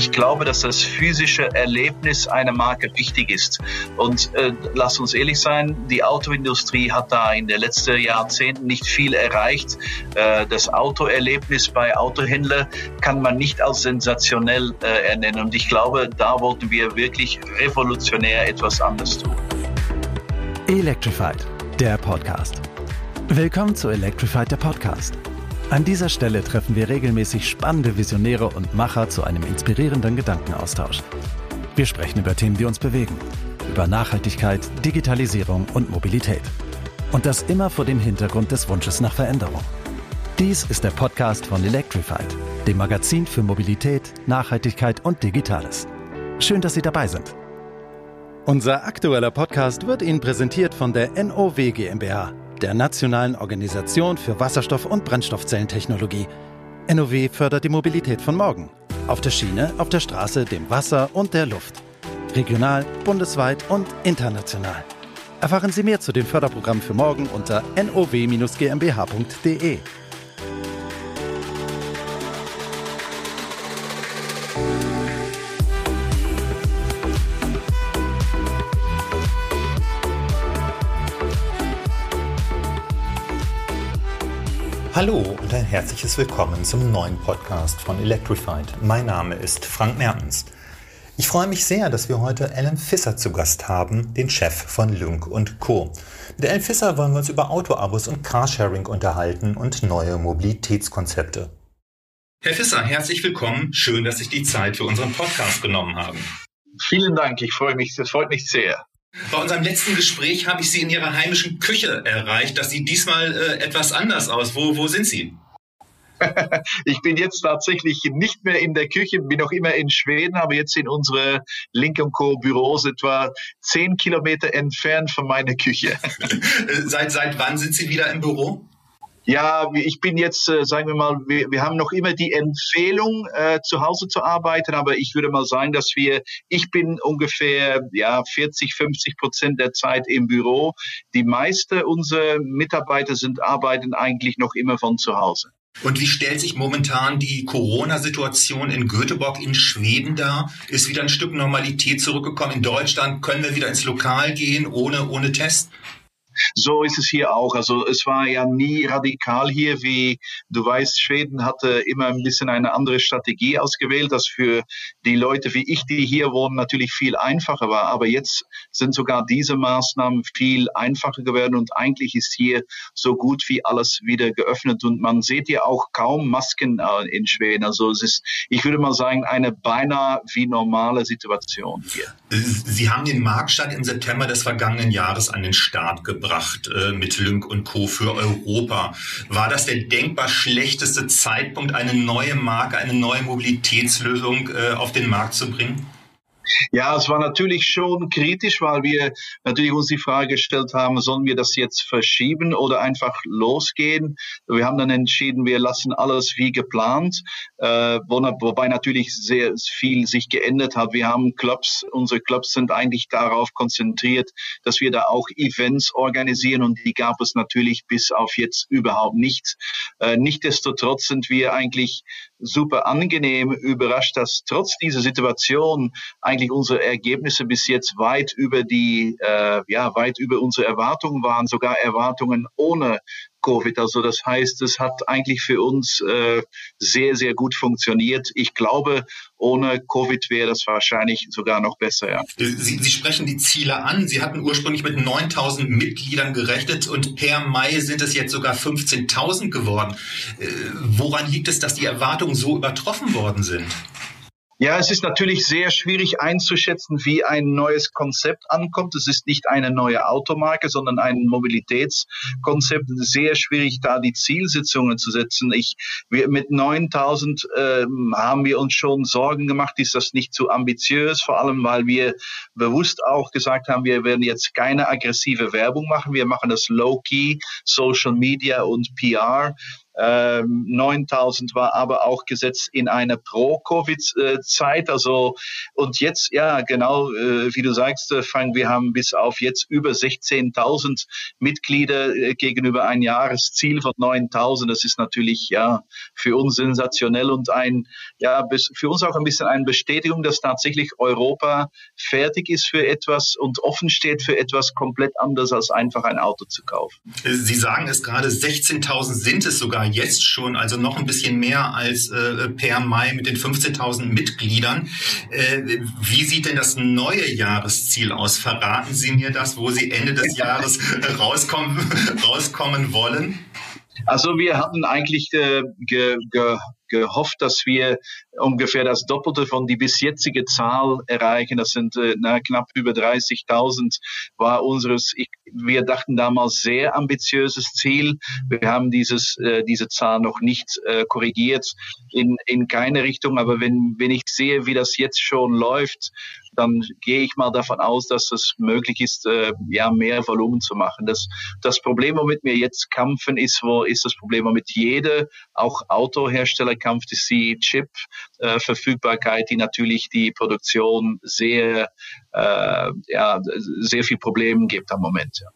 ich glaube, dass das physische Erlebnis einer Marke wichtig ist. Und äh, lass uns ehrlich sein, die Autoindustrie hat da in den letzten Jahrzehnten nicht viel erreicht. Äh, das Autoerlebnis bei Autohändlern kann man nicht als sensationell äh, ernennen. Und ich glaube, da wollten wir wirklich revolutionär etwas anderes tun. Electrified, der Podcast. Willkommen zu Electrified, der Podcast. An dieser Stelle treffen wir regelmäßig spannende Visionäre und Macher zu einem inspirierenden Gedankenaustausch. Wir sprechen über Themen, die uns bewegen, über Nachhaltigkeit, Digitalisierung und Mobilität. Und das immer vor dem Hintergrund des Wunsches nach Veränderung. Dies ist der Podcast von Electrified, dem Magazin für Mobilität, Nachhaltigkeit und Digitales. Schön, dass Sie dabei sind. Unser aktueller Podcast wird Ihnen präsentiert von der NOW GmbH der Nationalen Organisation für Wasserstoff- und Brennstoffzellentechnologie. NOW fördert die Mobilität von morgen. Auf der Schiene, auf der Straße, dem Wasser und der Luft. Regional, bundesweit und international. Erfahren Sie mehr zu den Förderprogrammen für morgen unter now-gmbh.de. Hallo und ein herzliches Willkommen zum neuen Podcast von Electrified. Mein Name ist Frank Mertens. Ich freue mich sehr, dass wir heute Alan Fisser zu Gast haben, den Chef von Lynk Co. Mit Alan Fisser wollen wir uns über Autoabos und Carsharing unterhalten und neue Mobilitätskonzepte. Herr Fisser, herzlich willkommen. Schön, dass Sie die Zeit für unseren Podcast genommen haben. Vielen Dank, ich freue mich, es freut mich sehr. Bei unserem letzten Gespräch habe ich Sie in Ihrer heimischen Küche erreicht. Das sieht diesmal äh, etwas anders aus. Wo, wo sind Sie? ich bin jetzt tatsächlich nicht mehr in der Küche, bin noch immer in Schweden, aber jetzt in unsere Link Co. Büros etwa zehn Kilometer entfernt von meiner Küche. seit, seit wann sind Sie wieder im Büro? Ja, ich bin jetzt, äh, sagen wir mal, wir, wir haben noch immer die Empfehlung, äh, zu Hause zu arbeiten, aber ich würde mal sagen, dass wir, ich bin ungefähr ja 40, 50 Prozent der Zeit im Büro. Die meisten unserer Mitarbeiter sind arbeiten eigentlich noch immer von zu Hause. Und wie stellt sich momentan die Corona-Situation in Göteborg in Schweden dar? Ist wieder ein Stück Normalität zurückgekommen? In Deutschland können wir wieder ins Lokal gehen ohne, ohne Test? So ist es hier auch. Also es war ja nie radikal hier, wie du weißt, Schweden hatte immer ein bisschen eine andere Strategie ausgewählt, das für die Leute wie ich, die hier wohnen, natürlich viel einfacher war. Aber jetzt sind sogar diese Maßnahmen viel einfacher geworden und eigentlich ist hier so gut wie alles wieder geöffnet und man sieht ja auch kaum Masken äh, in Schweden. Also es ist, ich würde mal sagen, eine beinahe wie normale Situation hier. Sie haben den Marktstand im September des vergangenen Jahres an den Start gebracht gebracht äh, mit Lynk und Co. für Europa. War das der denkbar schlechteste Zeitpunkt, eine neue Marke, eine neue Mobilitätslösung äh, auf den Markt zu bringen? Ja, es war natürlich schon kritisch, weil wir natürlich uns die Frage gestellt haben, sollen wir das jetzt verschieben oder einfach losgehen? Wir haben dann entschieden, wir lassen alles wie geplant, äh, wobei natürlich sehr viel sich geändert hat. Wir haben Clubs, unsere Clubs sind eigentlich darauf konzentriert, dass wir da auch Events organisieren und die gab es natürlich bis auf jetzt überhaupt nicht. Äh, Nichtsdestotrotz sind wir eigentlich super angenehm überrascht, dass trotz dieser Situation eigentlich unsere Ergebnisse bis jetzt weit über die, äh, ja, weit über unsere Erwartungen waren, sogar Erwartungen ohne Covid. Also das heißt, es hat eigentlich für uns äh, sehr, sehr gut funktioniert. Ich glaube, ohne Covid wäre das wahrscheinlich sogar noch besser. Ja. Sie, Sie sprechen die Ziele an. Sie hatten ursprünglich mit 9000 Mitgliedern gerechnet und per Mai sind es jetzt sogar 15.000 geworden. Äh, woran liegt es, dass die Erwartungen so übertroffen worden sind? Ja, es ist natürlich sehr schwierig einzuschätzen, wie ein neues Konzept ankommt. Es ist nicht eine neue Automarke, sondern ein Mobilitätskonzept. Sehr schwierig, da die Zielsitzungen zu setzen. Ich, wir, mit 9000 äh, haben wir uns schon Sorgen gemacht, ist das nicht zu ambitiös, vor allem weil wir bewusst auch gesagt haben, wir werden jetzt keine aggressive Werbung machen. Wir machen das low-key, Social Media und PR. Ähm, 9000 war aber auch gesetzt in einer Pro-Covid-Zeit. Also, und jetzt, ja, genau, äh, wie du sagst, äh, Frank, wir haben bis auf jetzt über 16.000 Mitglieder äh, gegenüber ein Jahresziel von 9000. Das ist natürlich, ja, für uns sensationell und ein, ja, für uns auch ein bisschen eine Bestätigung, dass tatsächlich Europa fertig ist für etwas und offen steht für etwas komplett anderes als einfach ein Auto zu kaufen. Sie sagen es gerade, 16.000 sind es sogar jetzt schon, also noch ein bisschen mehr als äh, per Mai mit den 15.000 Mitgliedern. Äh, wie sieht denn das neue Jahresziel aus? Verraten Sie mir das, wo Sie Ende des Jahres rauskommen, rauskommen wollen? Also wir hatten eigentlich äh, ge, ge, gehofft, dass wir ungefähr das Doppelte von die bis jetzige Zahl erreichen. Das sind äh, na, knapp über 30.000 war unseres, ich, wir dachten damals sehr ambitiöses Ziel. Wir haben dieses, äh, diese Zahl noch nicht äh, korrigiert in, in keine Richtung. Aber wenn, wenn ich sehe, wie das jetzt schon läuft, dann gehe ich mal davon aus, dass es möglich ist, äh, ja, mehr Volumen zu machen. Das, das Problem, womit wir jetzt kämpfen, ist, wo ist das Problem, womit jede, auch Autohersteller ist die Chip-Verfügbarkeit, die natürlich die Produktion sehr, äh, ja, sehr viel Probleme gibt am Moment. Ja.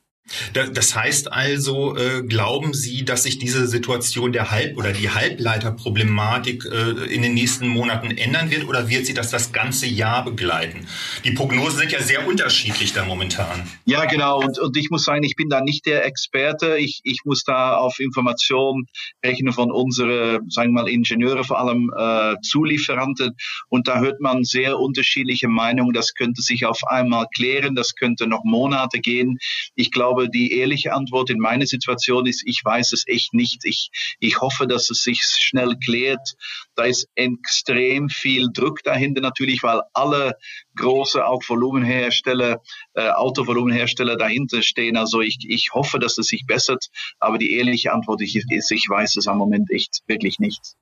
Das heißt also, äh, glauben Sie, dass sich diese Situation der Halb- oder die Halbleiterproblematik äh, in den nächsten Monaten ändern wird oder wird sie das das ganze Jahr begleiten? Die Prognosen sind ja sehr unterschiedlich da momentan. Ja, genau. Und, und ich muss sagen, ich bin da nicht der Experte. Ich, ich muss da auf Informationen rechnen von unseren, sagen wir mal, Ingenieure, vor allem äh, Zulieferanten. Und da hört man sehr unterschiedliche Meinungen. Das könnte sich auf einmal klären. Das könnte noch Monate gehen. Ich glaube, glaube, die ehrliche Antwort in meiner Situation ist, ich weiß es echt nicht. Ich, ich hoffe, dass es sich schnell klärt. Da ist extrem viel Druck dahinter natürlich, weil alle große auch Volumenhersteller, äh, Autovolumenhersteller dahinter stehen. Also ich, ich hoffe, dass es sich bessert. Aber die ehrliche Antwort ist, ich weiß es am Moment echt wirklich nicht.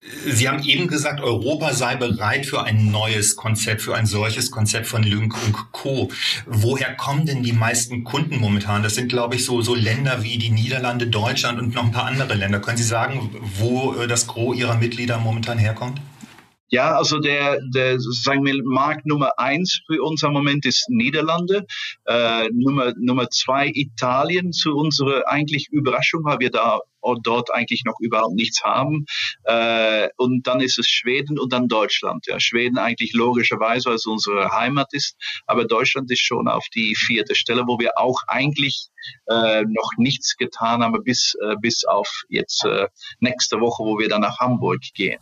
Sie haben eben gesagt, Europa sei bereit für ein neues Konzept, für ein solches Konzept von Lynk und Co. Woher kommen denn die meisten Kunden momentan? Das sind, glaube ich, so, so Länder wie die Niederlande, Deutschland und noch ein paar andere Länder. Können Sie sagen, wo äh, das Gros Ihrer Mitglieder momentan herkommt? Ja, also der, der sagen wir, Markt Nummer eins für uns am Moment ist Niederlande, äh, Nummer, Nummer zwei Italien zu unserer eigentlich Überraschung, weil wir da dort eigentlich noch überhaupt nichts haben. Äh, und dann ist es Schweden und dann Deutschland. Ja, Schweden eigentlich logischerweise, es unsere Heimat ist, aber Deutschland ist schon auf die vierte Stelle, wo wir auch eigentlich äh, noch nichts getan haben, bis, äh, bis auf jetzt äh, nächste Woche, wo wir dann nach Hamburg gehen.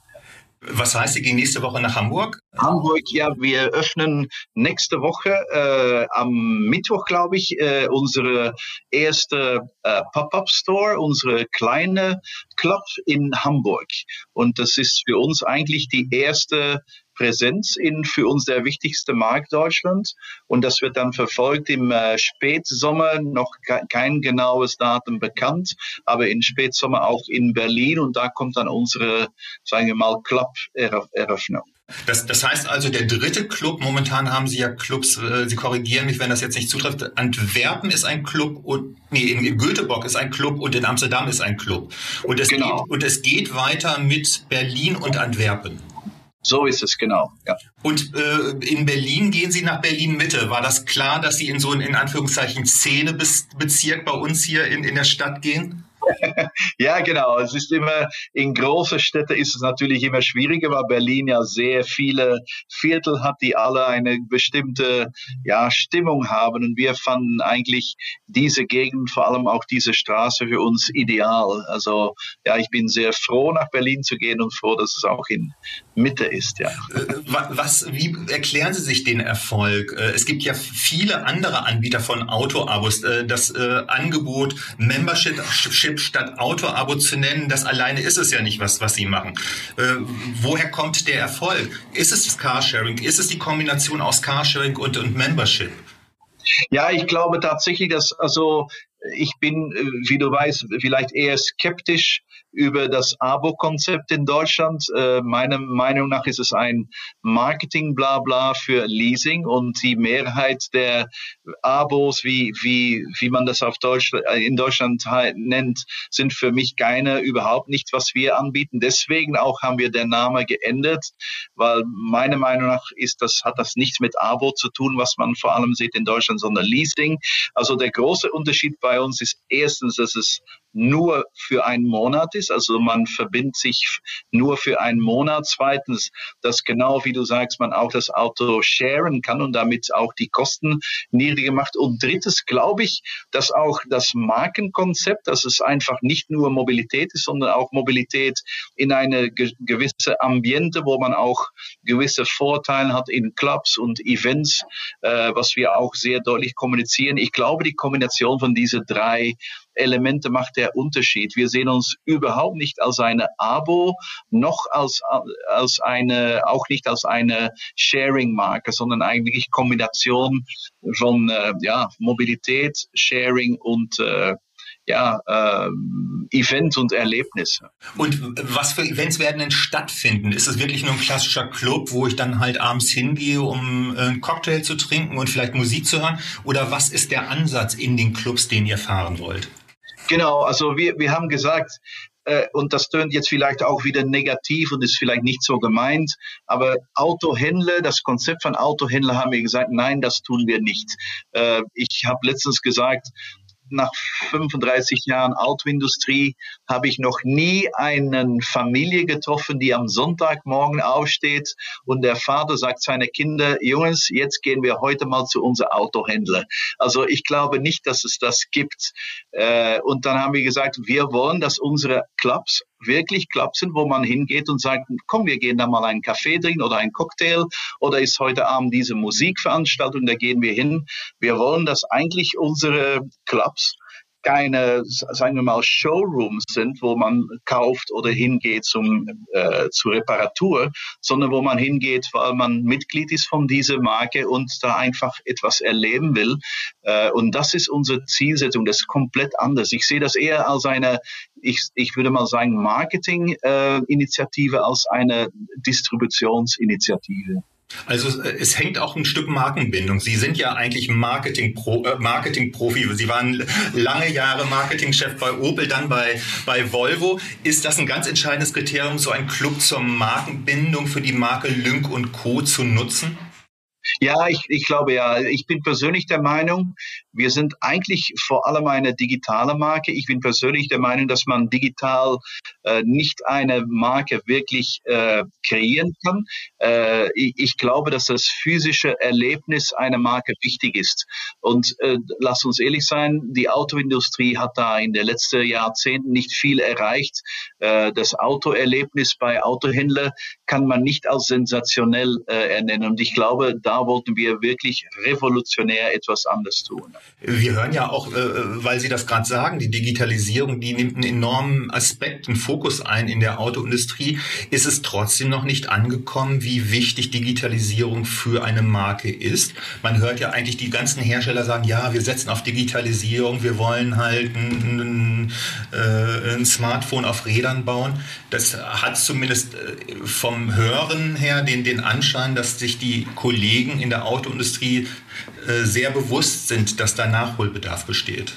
Was heißt, Sie gehen nächste Woche nach Hamburg? Hamburg, ja, wir öffnen nächste Woche äh, am Mittwoch, glaube ich, äh, unsere erste äh, Pop-up-Store, unsere kleine Club in Hamburg. Und das ist für uns eigentlich die erste Präsenz in für uns der wichtigste Markt Deutschland. Und das wird dann verfolgt im äh, Spätsommer, noch kein genaues Datum bekannt, aber im Spätsommer auch in Berlin. Und da kommt dann unsere, sagen wir mal, Club-Eröffnung. Das, das heißt also, der dritte Club, momentan haben Sie ja Clubs, äh, Sie korrigieren mich, wenn das jetzt nicht zutrifft. Antwerpen ist ein Club und nee, in, in Göteborg ist ein Club und in Amsterdam ist ein Club. Und es, genau. geht, und es geht weiter mit Berlin und Antwerpen. So ist es genau. Ja. Und äh, in Berlin gehen Sie nach Berlin Mitte. War das klar, dass Sie in so einen in Anführungszeichen Szene-Bezirk bei uns hier in, in der Stadt gehen? ja, genau. Es ist immer, in großen Städten ist es natürlich immer schwieriger, weil Berlin ja sehr viele Viertel hat, die alle eine bestimmte ja, Stimmung haben. Und wir fanden eigentlich diese Gegend, vor allem auch diese Straße für uns ideal. Also, ja, ich bin sehr froh, nach Berlin zu gehen und froh, dass es auch in Mitte ist, ja. Äh, was, wie erklären Sie sich den Erfolg? Äh, es gibt ja viele andere Anbieter von Autoabos. Äh, das Angebot Membership statt Auto-Abo zu nennen, das alleine ist es ja nicht, was, was sie machen. Äh, woher kommt der Erfolg? Ist es das Carsharing? Ist es die Kombination aus Carsharing und, und Membership? Ja, ich glaube tatsächlich, dass also ich bin, äh, wie du weißt, vielleicht eher skeptisch über das Abo-Konzept in Deutschland. Äh, meiner Meinung nach ist es ein Marketing-Blabla für Leasing und die Mehrheit der Abos, wie, wie, wie man das auf Deutsch, äh, in Deutschland nennt, sind für mich keine, überhaupt nicht, was wir anbieten. Deswegen auch haben wir den Namen geändert, weil meiner Meinung nach ist das, hat das nichts mit Abo zu tun, was man vor allem sieht in Deutschland, sondern Leasing. Also der große Unterschied bei uns ist erstens, dass es nur für einen Monat ist, also man verbindet sich nur für einen Monat. Zweitens, dass genau wie du sagst, man auch das Auto sharen kann und damit auch die Kosten niedriger macht. Und drittes glaube ich, dass auch das Markenkonzept, dass es einfach nicht nur Mobilität ist, sondern auch Mobilität in eine ge gewisse Ambiente, wo man auch gewisse Vorteile hat in Clubs und Events, äh, was wir auch sehr deutlich kommunizieren. Ich glaube, die Kombination von diesen drei Elemente macht der Unterschied. Wir sehen uns überhaupt nicht als eine Abo, noch als, als eine, auch nicht als eine Sharing-Marke, sondern eigentlich Kombination von äh, ja, Mobilität, Sharing und äh, ja, äh, Event und Erlebnis. Und was für Events werden denn stattfinden? Ist es wirklich nur ein klassischer Club, wo ich dann halt abends hingehe, um äh, einen Cocktail zu trinken und vielleicht Musik zu hören? Oder was ist der Ansatz in den Clubs, den ihr fahren wollt? Genau, also wir, wir haben gesagt, äh, und das tönt jetzt vielleicht auch wieder negativ und ist vielleicht nicht so gemeint, aber Autohändler, das Konzept von Autohändler haben wir gesagt, nein, das tun wir nicht. Äh, ich habe letztens gesagt, nach 35 Jahren Autoindustrie habe ich noch nie eine Familie getroffen, die am Sonntagmorgen aufsteht und der Vater sagt seine Kinder, Jungs, jetzt gehen wir heute mal zu unserem Autohändler. Also ich glaube nicht, dass es das gibt. Äh, und dann haben wir gesagt, wir wollen, dass unsere Clubs wirklich Clubs sind, wo man hingeht und sagt, komm, wir gehen da mal einen Kaffee trinken oder einen Cocktail oder ist heute Abend diese Musikveranstaltung, da gehen wir hin. Wir wollen, dass eigentlich unsere Clubs keine, sagen wir mal, Showrooms sind, wo man kauft oder hingeht zum, äh, zur Reparatur, sondern wo man hingeht, weil man Mitglied ist von dieser Marke und da einfach etwas erleben will. Äh, und das ist unsere Zielsetzung, das ist komplett anders. Ich sehe das eher als eine, ich, ich würde mal sagen, Marketing-Initiative äh, als eine Distributionsinitiative. Also äh, es hängt auch ein Stück Markenbindung. Sie sind ja eigentlich äh, Marketing-Profi. Sie waren lange Jahre Marketingchef bei Opel, dann bei, bei Volvo. Ist das ein ganz entscheidendes Kriterium, so ein Club zur Markenbindung für die Marke Lynk und Co. zu nutzen? Ja, ich, ich glaube ja. Ich bin persönlich der Meinung, wir sind eigentlich vor allem eine digitale Marke. Ich bin persönlich der Meinung, dass man digital äh, nicht eine Marke wirklich äh, kreieren kann. Äh, ich, ich, glaube, dass das physische Erlebnis einer Marke wichtig ist. Und äh, lass uns ehrlich sein, die Autoindustrie hat da in den letzten Jahrzehnten nicht viel erreicht. Äh, das Autoerlebnis bei Autohändlern kann man nicht als sensationell äh, ernennen. Und ich glaube, da wollten wir wirklich revolutionär etwas anders tun. Wir hören ja auch, äh, weil Sie das gerade sagen, die Digitalisierung, die nimmt einen enormen Aspekt, einen Fokus ein in der Autoindustrie. Ist es trotzdem noch nicht angekommen, wie wichtig Digitalisierung für eine Marke ist? Man hört ja eigentlich die ganzen Hersteller sagen, ja, wir setzen auf Digitalisierung, wir wollen halt ein, ein, äh, ein Smartphone auf Rädern bauen. Das hat zumindest äh, vom Hören her den, den Anschein, dass sich die Kollegen in der Autoindustrie sehr bewusst sind, dass da Nachholbedarf besteht?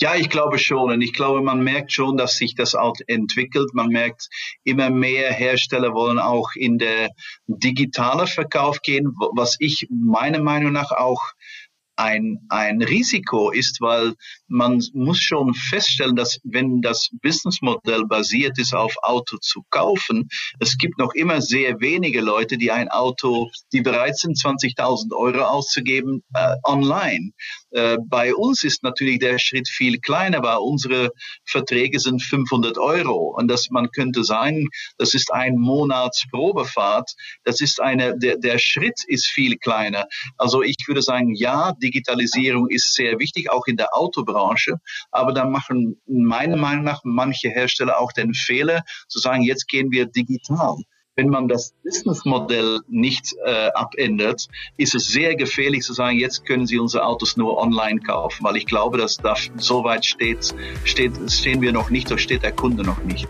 Ja, ich glaube schon. Und ich glaube, man merkt schon, dass sich das auch entwickelt. Man merkt, immer mehr Hersteller wollen auch in der digitale Verkauf gehen, was ich meiner Meinung nach auch ein, ein Risiko ist, weil man muss schon feststellen, dass wenn das Businessmodell basiert ist auf Auto zu kaufen, es gibt noch immer sehr wenige Leute, die ein Auto, die bereit sind, 20.000 Euro auszugeben, äh, online. Äh, bei uns ist natürlich der Schritt viel kleiner, weil unsere Verträge sind 500 Euro und das man könnte sagen, das ist ein Monatsprobefahrt. Das ist eine, der, der Schritt ist viel kleiner. Also ich würde sagen, ja, Digitalisierung ist sehr wichtig, auch in der Autobranche. Aber da machen meiner Meinung nach manche Hersteller auch den Fehler zu sagen, jetzt gehen wir digital. wenn man das Businessmodell nicht äh, abändert, ist es sehr gefährlich zu sagen, jetzt können Sie unsere Autos nur online kaufen, weil ich glaube, dass da so weit steht, steht, stehen wir noch nicht, so steht der Kunde noch nicht.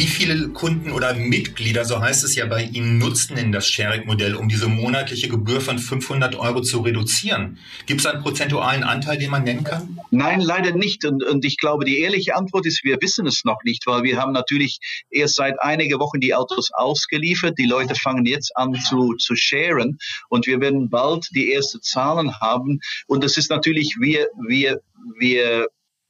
Wie viele Kunden oder Mitglieder, so heißt es ja bei Ihnen, nutzen denn das Sharing-Modell, um diese monatliche Gebühr von 500 Euro zu reduzieren? Gibt es einen prozentualen Anteil, den man nennen kann? Nein, leider nicht. Und, und ich glaube, die ehrliche Antwort ist, wir wissen es noch nicht, weil wir haben natürlich erst seit einigen Wochen die Autos ausgeliefert. Die Leute fangen jetzt an zu, zu sharen und wir werden bald die ersten Zahlen haben. Und das ist natürlich, wir, wir, wir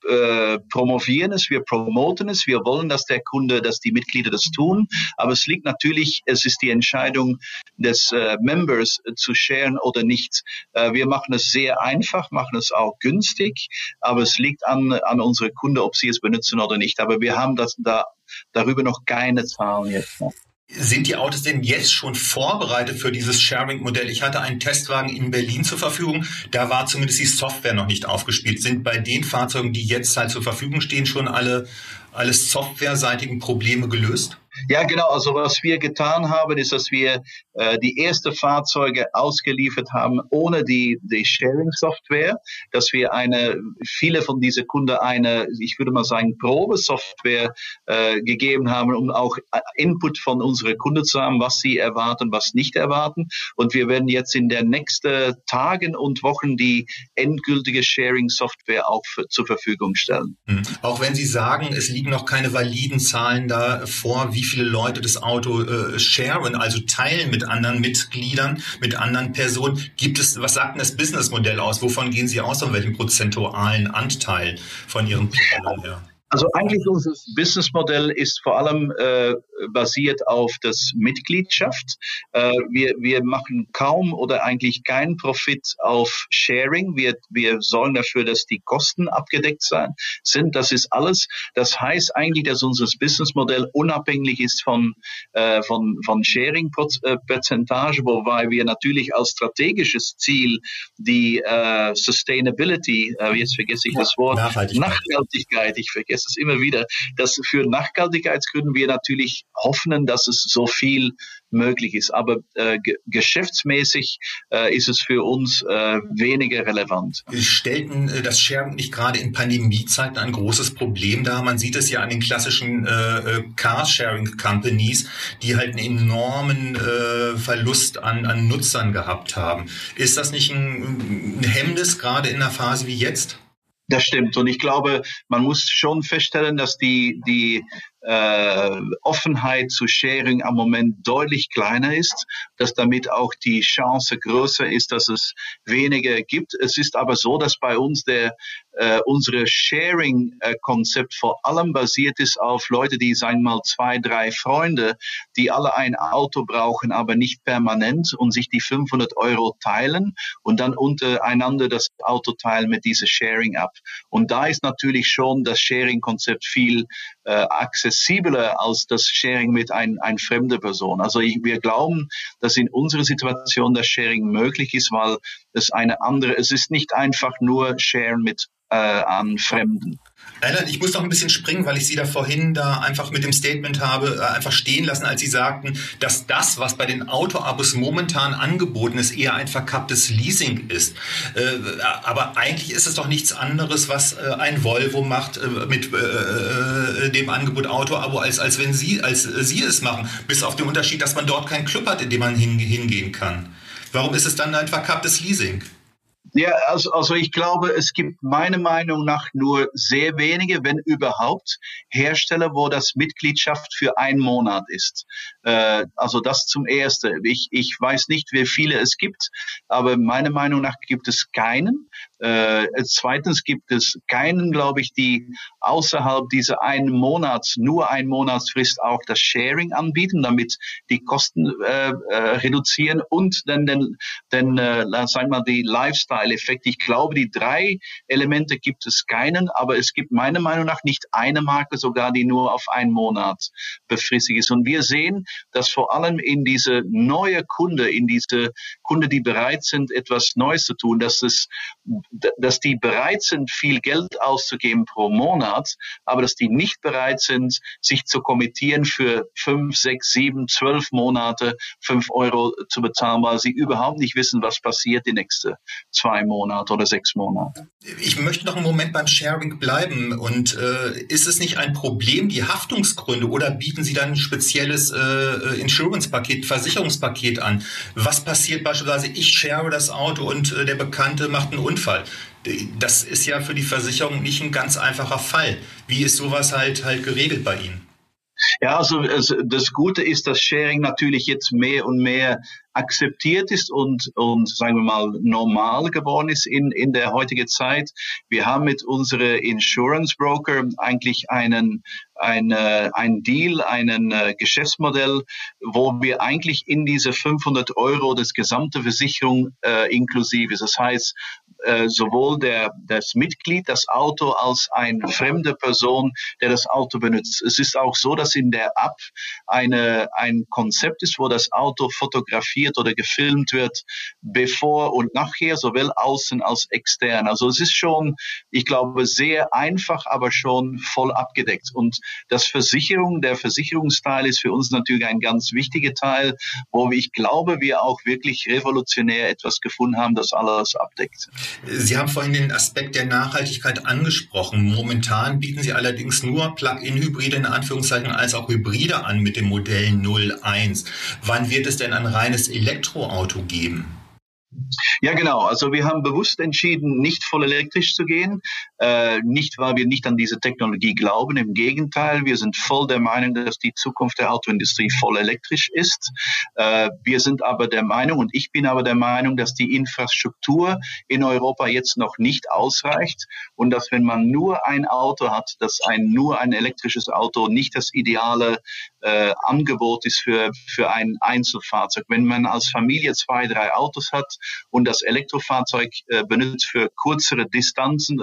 äh, promovieren es, wir promoten es, wir wollen, dass der Kunde, dass die Mitglieder das tun. Aber es liegt natürlich, es ist die Entscheidung des äh, Members äh, zu sharen oder nicht. Äh, wir machen es sehr einfach, machen es auch günstig, aber es liegt an, an unsere Kunden, ob sie es benutzen oder nicht. Aber wir haben das da darüber noch keine Zahlen jetzt. Noch. Sind die Autos denn jetzt schon vorbereitet für dieses Sharing-Modell? Ich hatte einen Testwagen in Berlin zur Verfügung. Da war zumindest die Software noch nicht aufgespielt. Sind bei den Fahrzeugen, die jetzt halt zur Verfügung stehen, schon alle, alle softwareseitigen Probleme gelöst? Ja, genau. Also was wir getan haben, ist, dass wir äh, die ersten Fahrzeuge ausgeliefert haben ohne die, die Sharing-Software, dass wir eine, viele von diesen Kunden eine, ich würde mal sagen, Probesoftware äh, gegeben haben, um auch äh, Input von unseren Kunden zu haben, was sie erwarten, was nicht erwarten. Und wir werden jetzt in den nächsten Tagen und Wochen die endgültige Sharing-Software auch für, zur Verfügung stellen. Hm. Auch wenn Sie sagen, es liegen noch keine validen Zahlen da vor, wie viele Leute das Auto äh, sharen, also teilen mit anderen Mitgliedern, mit anderen Personen. Gibt es, was sagt denn das Businessmodell aus? Wovon gehen Sie aus, von welchem prozentualen Anteil von Ihren Plänen her? Also eigentlich unser Businessmodell ist vor allem äh, basiert auf das Mitgliedschaft. Äh, wir, wir machen kaum oder eigentlich keinen Profit auf Sharing. Wir, wir sorgen dafür, dass die Kosten abgedeckt sein, sind. Das ist alles. Das heißt eigentlich, dass unser Businessmodell unabhängig ist von, äh, von, von Sharing-Perzentage, wobei wir natürlich als strategisches Ziel die äh, Sustainability, äh, jetzt vergesse ich das Wort, Nachhaltigkeit, Nachhaltigkeit ich vergesse vergesse es immer wieder, dass für Nachhaltigkeitsgründen wir natürlich hoffen, dass es so viel möglich ist. Aber äh, geschäftsmäßig äh, ist es für uns äh, weniger relevant. Stellten äh, das Sharing nicht gerade in Pandemiezeiten ein großes Problem dar? Man sieht es ja an den klassischen äh, äh Car-Sharing-Companies, die halt einen enormen äh, Verlust an, an Nutzern gehabt haben. Ist das nicht ein, ein Hemmnis gerade in einer Phase wie jetzt? Das stimmt. Und ich glaube, man muss schon feststellen, dass die, die äh, Offenheit zu Sharing am Moment deutlich kleiner ist, dass damit auch die Chance größer ist, dass es weniger gibt. Es ist aber so, dass bei uns der äh, unsere Sharing-Konzept vor allem basiert ist auf Leute, die sagen mal zwei, drei Freunde, die alle ein Auto brauchen, aber nicht permanent und sich die 500 Euro teilen und dann untereinander das Auto teilen mit dieser Sharing-App. Und da ist natürlich schon das Sharing-Konzept viel äh, accessibler als das Sharing mit ein, ein fremder Person. Also ich, wir glauben, dass in unserer Situation das Sharing möglich ist, weil es eine andere, es ist nicht einfach nur Sharen mit äh, an Fremden. Ich muss noch ein bisschen springen, weil ich Sie da vorhin da einfach mit dem Statement habe, äh, einfach stehen lassen, als Sie sagten, dass das, was bei den Autoabos momentan angeboten ist, eher ein verkapptes Leasing ist. Äh, aber eigentlich ist es doch nichts anderes, was äh, ein Volvo macht mit dem Angebot Autoabo, als, als wenn Sie, als Sie es machen. Bis auf den Unterschied, dass man dort keinen Club hat, in dem man hingehen kann. Warum ist es dann ein verkapptes Leasing? Ja, also, also ich glaube, es gibt meiner Meinung nach nur sehr wenige, wenn überhaupt, Hersteller, wo das Mitgliedschaft für einen Monat ist. Äh, also das zum Ersten. Ich, ich weiß nicht, wie viele es gibt, aber meiner Meinung nach gibt es keinen. Äh, zweitens gibt es keinen, glaube ich, die außerhalb dieser einen Monats, nur ein Monatsfrist auch das Sharing anbieten, damit die Kosten äh, äh, reduzieren und dann den, den äh, sagen wir mal, die Lifestyle Skaleneffekt. Ich glaube, die drei Elemente gibt es keinen, aber es gibt meiner Meinung nach nicht eine Marke sogar, die nur auf einen Monat befristet ist. Und wir sehen, dass vor allem in diese neue Kunde, in diese Kunde, die bereit sind, etwas Neues zu tun, dass es, dass die bereit sind, viel Geld auszugeben pro Monat, aber dass die nicht bereit sind, sich zu kommittieren für fünf, sechs, sieben, zwölf Monate, fünf Euro zu bezahlen, weil sie überhaupt nicht wissen, was passiert die nächsten zwei Monate oder sechs Monate. Ich möchte noch einen Moment beim Sharing bleiben. Und äh, ist es nicht ein Problem, die Haftungsgründe oder bieten Sie dann ein spezielles äh, Insurance-Paket, Versicherungspaket an? Was passiert beispielsweise, ich share das Auto und äh, der Bekannte macht einen Unfall? Das ist ja für die Versicherung nicht ein ganz einfacher Fall. Wie ist sowas halt halt geregelt bei Ihnen? Ja, also das Gute ist, dass Sharing natürlich jetzt mehr und mehr akzeptiert ist und, und sagen wir mal normal geworden ist in, in der heutigen Zeit. Wir haben mit unserem Insurance Broker eigentlich einen, ein, äh, ein Deal, einen äh, Geschäftsmodell, wo wir eigentlich in diese 500 Euro das gesamte Versicherung äh, inklusive. Das heißt, äh, sowohl der, das Mitglied, das Auto, als eine fremde Person, der das Auto benutzt. Es ist auch so, dass in der App eine, ein Konzept ist, wo das Auto fotografiert oder gefilmt wird, bevor und nachher, sowohl außen als extern. Also es ist schon, ich glaube, sehr einfach, aber schon voll abgedeckt. Und das Versicherung, der Versicherungsteil ist für uns natürlich ein ganz wichtiger Teil, wo ich glaube, wir auch wirklich revolutionär etwas gefunden haben, das alles abdeckt. Sie haben vorhin den Aspekt der Nachhaltigkeit angesprochen. Momentan bieten Sie allerdings nur Plug-in-Hybride in Anführungszeichen als auch Hybride an mit dem Modell 01. Wann wird es denn ein reines Elektroauto geben? Ja, genau. Also wir haben bewusst entschieden, nicht voll elektrisch zu gehen. Äh, nicht, weil wir nicht an diese Technologie glauben. Im Gegenteil, wir sind voll der Meinung, dass die Zukunft der Autoindustrie voll elektrisch ist. Äh, wir sind aber der Meinung, und ich bin aber der Meinung, dass die Infrastruktur in Europa jetzt noch nicht ausreicht und dass wenn man nur ein Auto hat, dass ein nur ein elektrisches Auto nicht das ideale äh, Angebot ist für, für ein Einzelfahrzeug. Wenn man als Familie zwei, drei Autos hat und das Elektrofahrzeug äh, benutzt für kürzere Distanzen,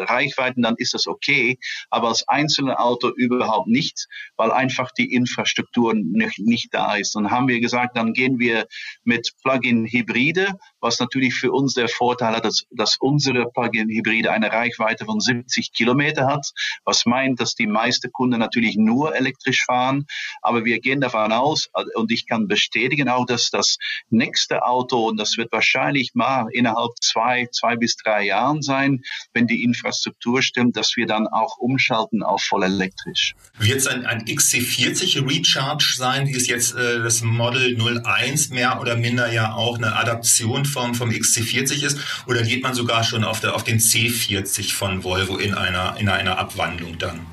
Reichweiten, dann ist das okay. Aber als einzelne Auto überhaupt nicht, weil einfach die Infrastruktur nicht, nicht da ist. Dann haben wir gesagt, dann gehen wir mit Plug-in-Hybride, was natürlich für uns der Vorteil hat, dass, dass unsere Plug-in-Hybride eine Reichweite von 70 Kilometer hat, was meint, dass die meisten Kunden natürlich nur elektrisch fahren. Aber wir gehen davon aus, und ich kann bestätigen auch, dass das nächste Auto, und das wird wahrscheinlich mal innerhalb zwei, zwei bis drei Jahren sein, wenn die Infrastruktur stimmt, dass wir dann auch umschalten auf voll elektrisch. Wird es ein, ein XC40 Recharge sein, wie es jetzt äh, das Model 01 mehr oder minder ja auch eine Adaption vom, vom XC40 ist? Oder geht man sogar schon auf, der, auf den C40 von Volvo in einer, in einer Abwandlung dann?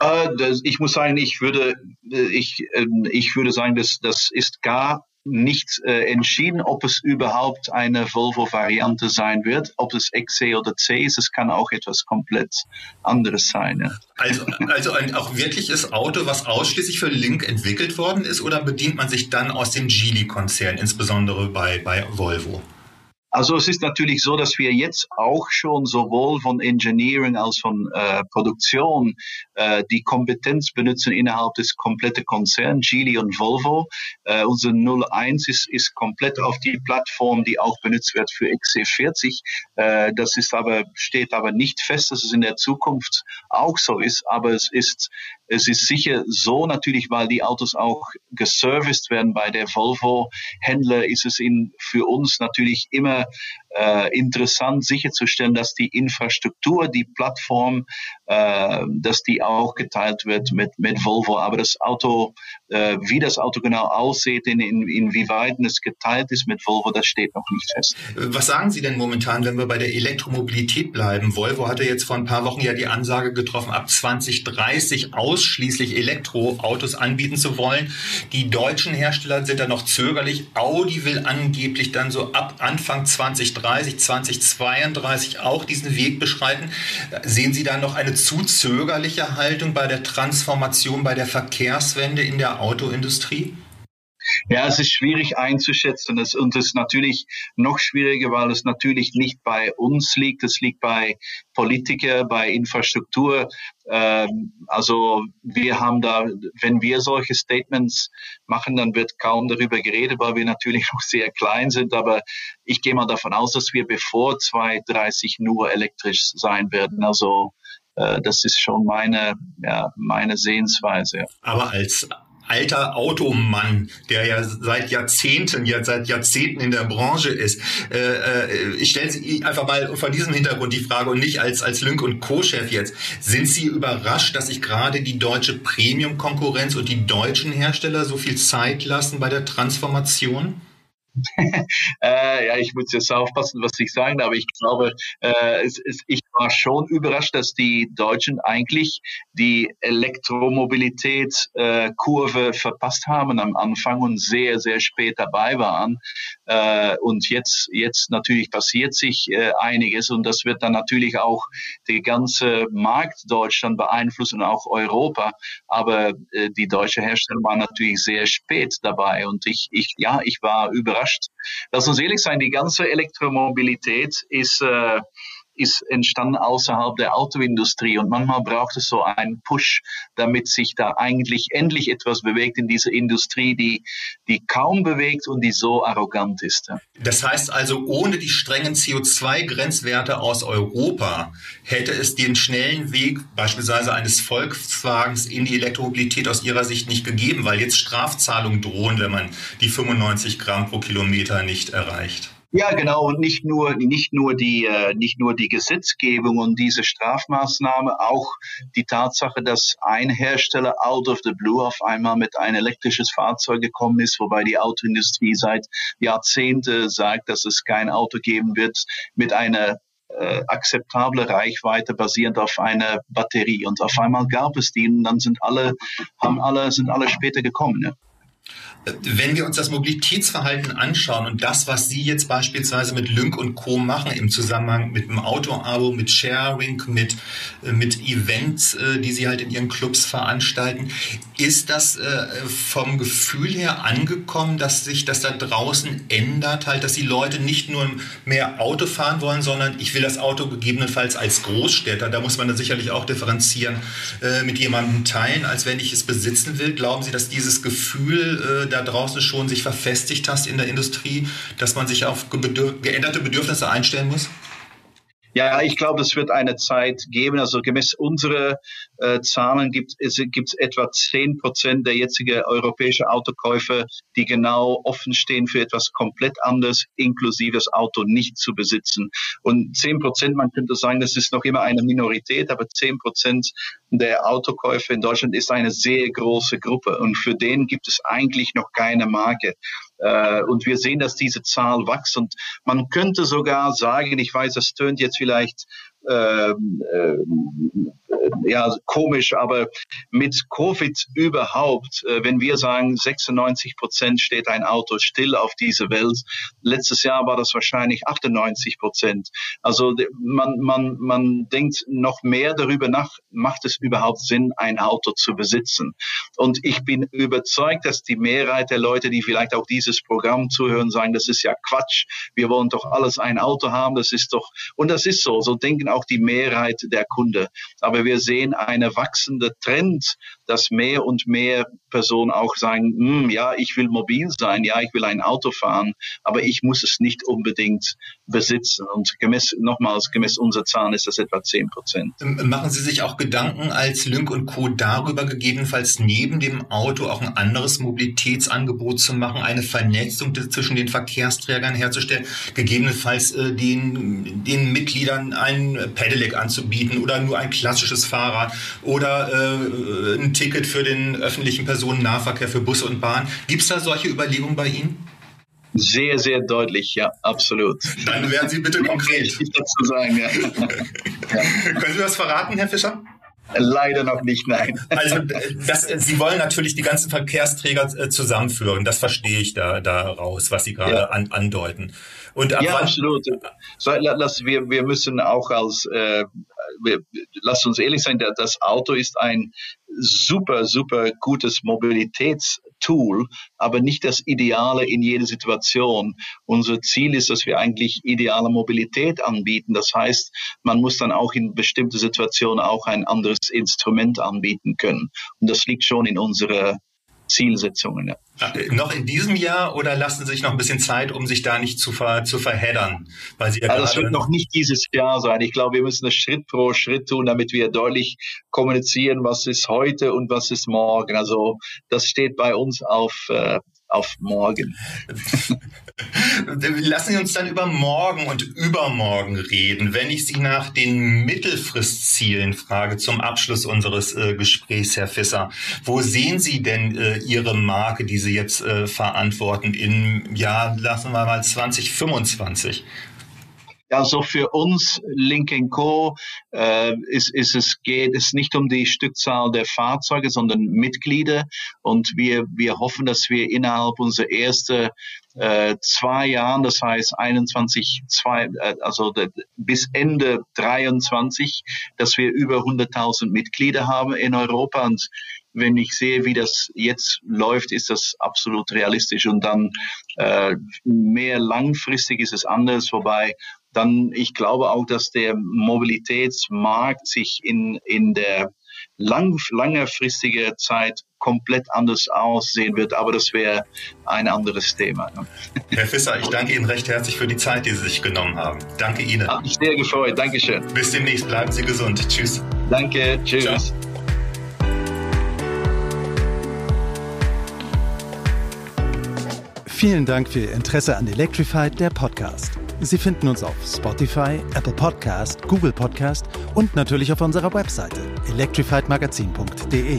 Äh, ich muss sagen, ich würde, äh, ich, ähm, ich würde sagen, das, das ist gar nicht äh, entschieden, ob es überhaupt eine Volvo-Variante sein wird, ob es XC oder C ist. Es kann auch etwas komplett anderes sein. Ja. Also, also ein auch wirkliches Auto, was ausschließlich für Link entwickelt worden ist, oder bedient man sich dann aus dem Geely-Konzern, insbesondere bei, bei Volvo? Also es ist natürlich so, dass wir jetzt auch schon sowohl von Engineering als von äh, Produktion äh, die Kompetenz benutzen innerhalb des kompletten Konzerns, Geely und Volvo. Äh, unser 01 ist, ist komplett auf die Plattform, die auch benutzt wird für XC40. Äh, das ist aber, steht aber nicht fest, dass es in der Zukunft auch so ist, aber es ist es ist sicher so natürlich, weil die Autos auch geserviced werden bei der Volvo-Händler, ist es in, für uns natürlich immer äh, interessant sicherzustellen, dass die Infrastruktur, die Plattform, äh, dass die auch geteilt wird mit, mit Volvo. Aber das Auto, äh, wie das Auto genau aussieht, in, in, inwieweit es geteilt ist mit Volvo, das steht noch nicht fest. Was sagen Sie denn momentan, wenn wir bei der Elektromobilität bleiben? Volvo hatte jetzt vor ein paar Wochen ja die Ansage getroffen, ab 2030 ausschließlich Elektroautos anbieten zu wollen. Die deutschen Hersteller sind da noch zögerlich. Audi will angeblich dann so ab Anfang 2030 2030, 2032 auch diesen Weg beschreiten. Sehen Sie da noch eine zu zögerliche Haltung bei der Transformation, bei der Verkehrswende in der Autoindustrie? Ja, es ist schwierig einzuschätzen es, und es ist natürlich noch schwieriger, weil es natürlich nicht bei uns liegt. Es liegt bei Politiker, bei Infrastruktur. Ähm, also wir haben da, wenn wir solche Statements machen, dann wird kaum darüber geredet, weil wir natürlich noch sehr klein sind. Aber ich gehe mal davon aus, dass wir bevor 2030 nur elektrisch sein werden. Also äh, das ist schon meine, ja, meine Sehensweise. Aber als alter Automann, der ja seit Jahrzehnten, ja seit Jahrzehnten in der Branche ist. Äh, äh, ich stelle Sie einfach mal vor diesem Hintergrund die Frage und nicht als, als Lynk und Co-Chef jetzt. Sind Sie überrascht, dass sich gerade die deutsche Premium-Konkurrenz und die deutschen Hersteller so viel Zeit lassen bei der Transformation? Äh, ja, ich muss jetzt aufpassen, was ich sage, aber ich glaube, äh, es, es, ich war schon überrascht, dass die Deutschen eigentlich die Elektromobilität äh, verpasst haben am Anfang und sehr, sehr spät dabei waren. Äh, und jetzt, jetzt natürlich passiert sich äh, einiges und das wird dann natürlich auch die ganze Markt Deutschland beeinflussen und auch Europa. Aber äh, die deutsche Hersteller waren natürlich sehr spät dabei und ich, ich, ja, ich war überrascht. Lass uns ehrlich sein, die ganze Elektromobilität ist, äh, ist entstanden außerhalb der Autoindustrie und manchmal braucht es so einen Push, damit sich da eigentlich endlich etwas bewegt in dieser Industrie, die, die kaum bewegt und die so arrogant ist. Das heißt also, ohne die strengen CO2-Grenzwerte aus Europa hätte es den schnellen Weg beispielsweise eines Volkswagens in die Elektromobilität aus Ihrer Sicht nicht gegeben, weil jetzt Strafzahlungen drohen, wenn man die 95 Gramm pro Kilometer nicht erreicht. Ja, genau. Und nicht nur, nicht nur die, äh, nicht nur die Gesetzgebung und diese Strafmaßnahme, auch die Tatsache, dass ein Hersteller out of the blue auf einmal mit ein elektrisches Fahrzeug gekommen ist, wobei die Autoindustrie seit Jahrzehnten sagt, dass es kein Auto geben wird mit einer äh, akzeptable Reichweite basierend auf einer Batterie. Und auf einmal gab es die und dann sind alle, haben alle, sind alle später gekommen. Ja. Wenn wir uns das Mobilitätsverhalten anschauen und das, was Sie jetzt beispielsweise mit Lynk und Co. machen im Zusammenhang mit dem Auto-Abo, mit Sharing, mit, äh, mit Events, äh, die Sie halt in Ihren Clubs veranstalten, ist das äh, vom Gefühl her angekommen, dass sich das da draußen ändert, halt, dass die Leute nicht nur mehr Auto fahren wollen, sondern ich will das Auto gegebenenfalls als Großstädter, da muss man dann sicherlich auch differenzieren, mit jemandem teilen, als wenn ich es besitzen will. Glauben Sie, dass dieses Gefühl da draußen schon sich verfestigt hast in der Industrie, dass man sich auf geänderte Bedürfnisse einstellen muss? Ja, ich glaube, es wird eine Zeit geben. Also gemäß unserer äh, Zahlen gibt es gibt etwa zehn Prozent der jetzigen europäischen Autokäufer, die genau offen stehen für etwas komplett anderes, inklusive das Auto nicht zu besitzen. Und zehn Prozent, man könnte sagen, das ist noch immer eine Minorität, aber zehn Prozent der Autokäufer in Deutschland ist eine sehr große Gruppe. Und für den gibt es eigentlich noch keine Marke. Äh, und wir sehen, dass diese Zahl wächst. Und man könnte sogar sagen, ich weiß, das tönt jetzt vielleicht ähm, äh, ja, komisch, aber mit Covid überhaupt, äh, wenn wir sagen, 96 Prozent steht ein Auto still auf dieser Welt, letztes Jahr war das wahrscheinlich 98 Prozent. Also man, man, man denkt noch mehr darüber nach, macht es überhaupt Sinn, ein Auto zu besitzen? Und ich bin überzeugt, dass die Mehrheit der Leute, die vielleicht auch dieses Programm zuhören, sagen, das ist ja Quatsch, wir wollen doch alles ein Auto haben, das ist doch, und das ist so, so denken auch die Mehrheit der Kunde. Aber wir sehen eine wachsende Trend, dass mehr und mehr Personen auch sagen, hm, ja, ich will mobil sein, ja, ich will ein Auto fahren, aber ich muss es nicht unbedingt besitzen. Und gemäß, nochmals, gemäß unserer Zahlen ist das etwa 10 Prozent. Ähm, machen Sie sich auch Gedanken als Lynk und Co. darüber, gegebenenfalls neben dem Auto auch ein anderes Mobilitätsangebot zu machen, eine Vernetzung zwischen den Verkehrsträgern herzustellen, gegebenenfalls äh, den, den Mitgliedern ein Pedelec anzubieten oder nur ein klassisches Fahrrad oder äh, ein Ticket für den öffentlichen Personennahverkehr für Busse und Bahn. Gibt es da solche Überlegungen bei Ihnen? Sehr, sehr deutlich, ja, absolut. Dann werden Sie bitte konkret. Ich dazu sagen, ja. ja. Können Sie was verraten, Herr Fischer? Leider noch nicht, nein. Also das, Sie wollen natürlich die ganzen Verkehrsträger äh, zusammenführen. Das verstehe ich da daraus, was Sie gerade ja. an, andeuten. Und ja, absolut. So, lass, wir, wir müssen auch als, äh, wir, lass uns ehrlich sein, das Auto ist ein super, super gutes Mobilitäts Tool, aber nicht das Ideale in jeder Situation. Unser Ziel ist, dass wir eigentlich ideale Mobilität anbieten. Das heißt, man muss dann auch in bestimmte Situationen auch ein anderes Instrument anbieten können. Und das liegt schon in unserer Zielsetzungen. Ja. Äh, noch in diesem Jahr oder lassen Sie sich noch ein bisschen Zeit, um sich da nicht zu, ver, zu verheddern? Weil Sie ja also das wird noch nicht dieses Jahr sein. Ich glaube, wir müssen das Schritt pro Schritt tun, damit wir deutlich kommunizieren, was ist heute und was ist morgen. Also das steht bei uns auf, äh, auf morgen. Lassen Sie uns dann über morgen und übermorgen reden. Wenn ich Sie nach den Mittelfristzielen frage zum Abschluss unseres äh, Gesprächs, Herr Fisser, wo sehen Sie denn äh, Ihre Marke, die Sie jetzt äh, verantworten, im Jahr, lassen wir mal 2025? Also für uns Link Co. Äh, ist, ist es geht es nicht um die Stückzahl der Fahrzeuge, sondern Mitglieder. Und wir wir hoffen, dass wir innerhalb unserer ersten äh, zwei Jahren, das heißt 21, zwei, äh, also bis Ende 23, dass wir über 100.000 Mitglieder haben in Europa. Und wenn ich sehe, wie das jetzt läuft, ist das absolut realistisch. Und dann äh, mehr langfristig ist es anders, wobei dann ich glaube auch, dass der Mobilitätsmarkt sich in, in der lang, langfristigen Zeit komplett anders aussehen wird, aber das wäre ein anderes Thema. Ne? Herr Fisser, ich danke Ihnen recht herzlich für die Zeit, die Sie sich genommen haben. Danke Ihnen. Hat mich sehr gefreut. Dankeschön. Bis demnächst. Bleiben Sie gesund. Tschüss. Danke. Tschüss. Ciao. Vielen Dank für Ihr Interesse an Electrified, der Podcast. Sie finden uns auf Spotify, Apple Podcast, Google Podcast und natürlich auf unserer Webseite electrifiedmagazin.de.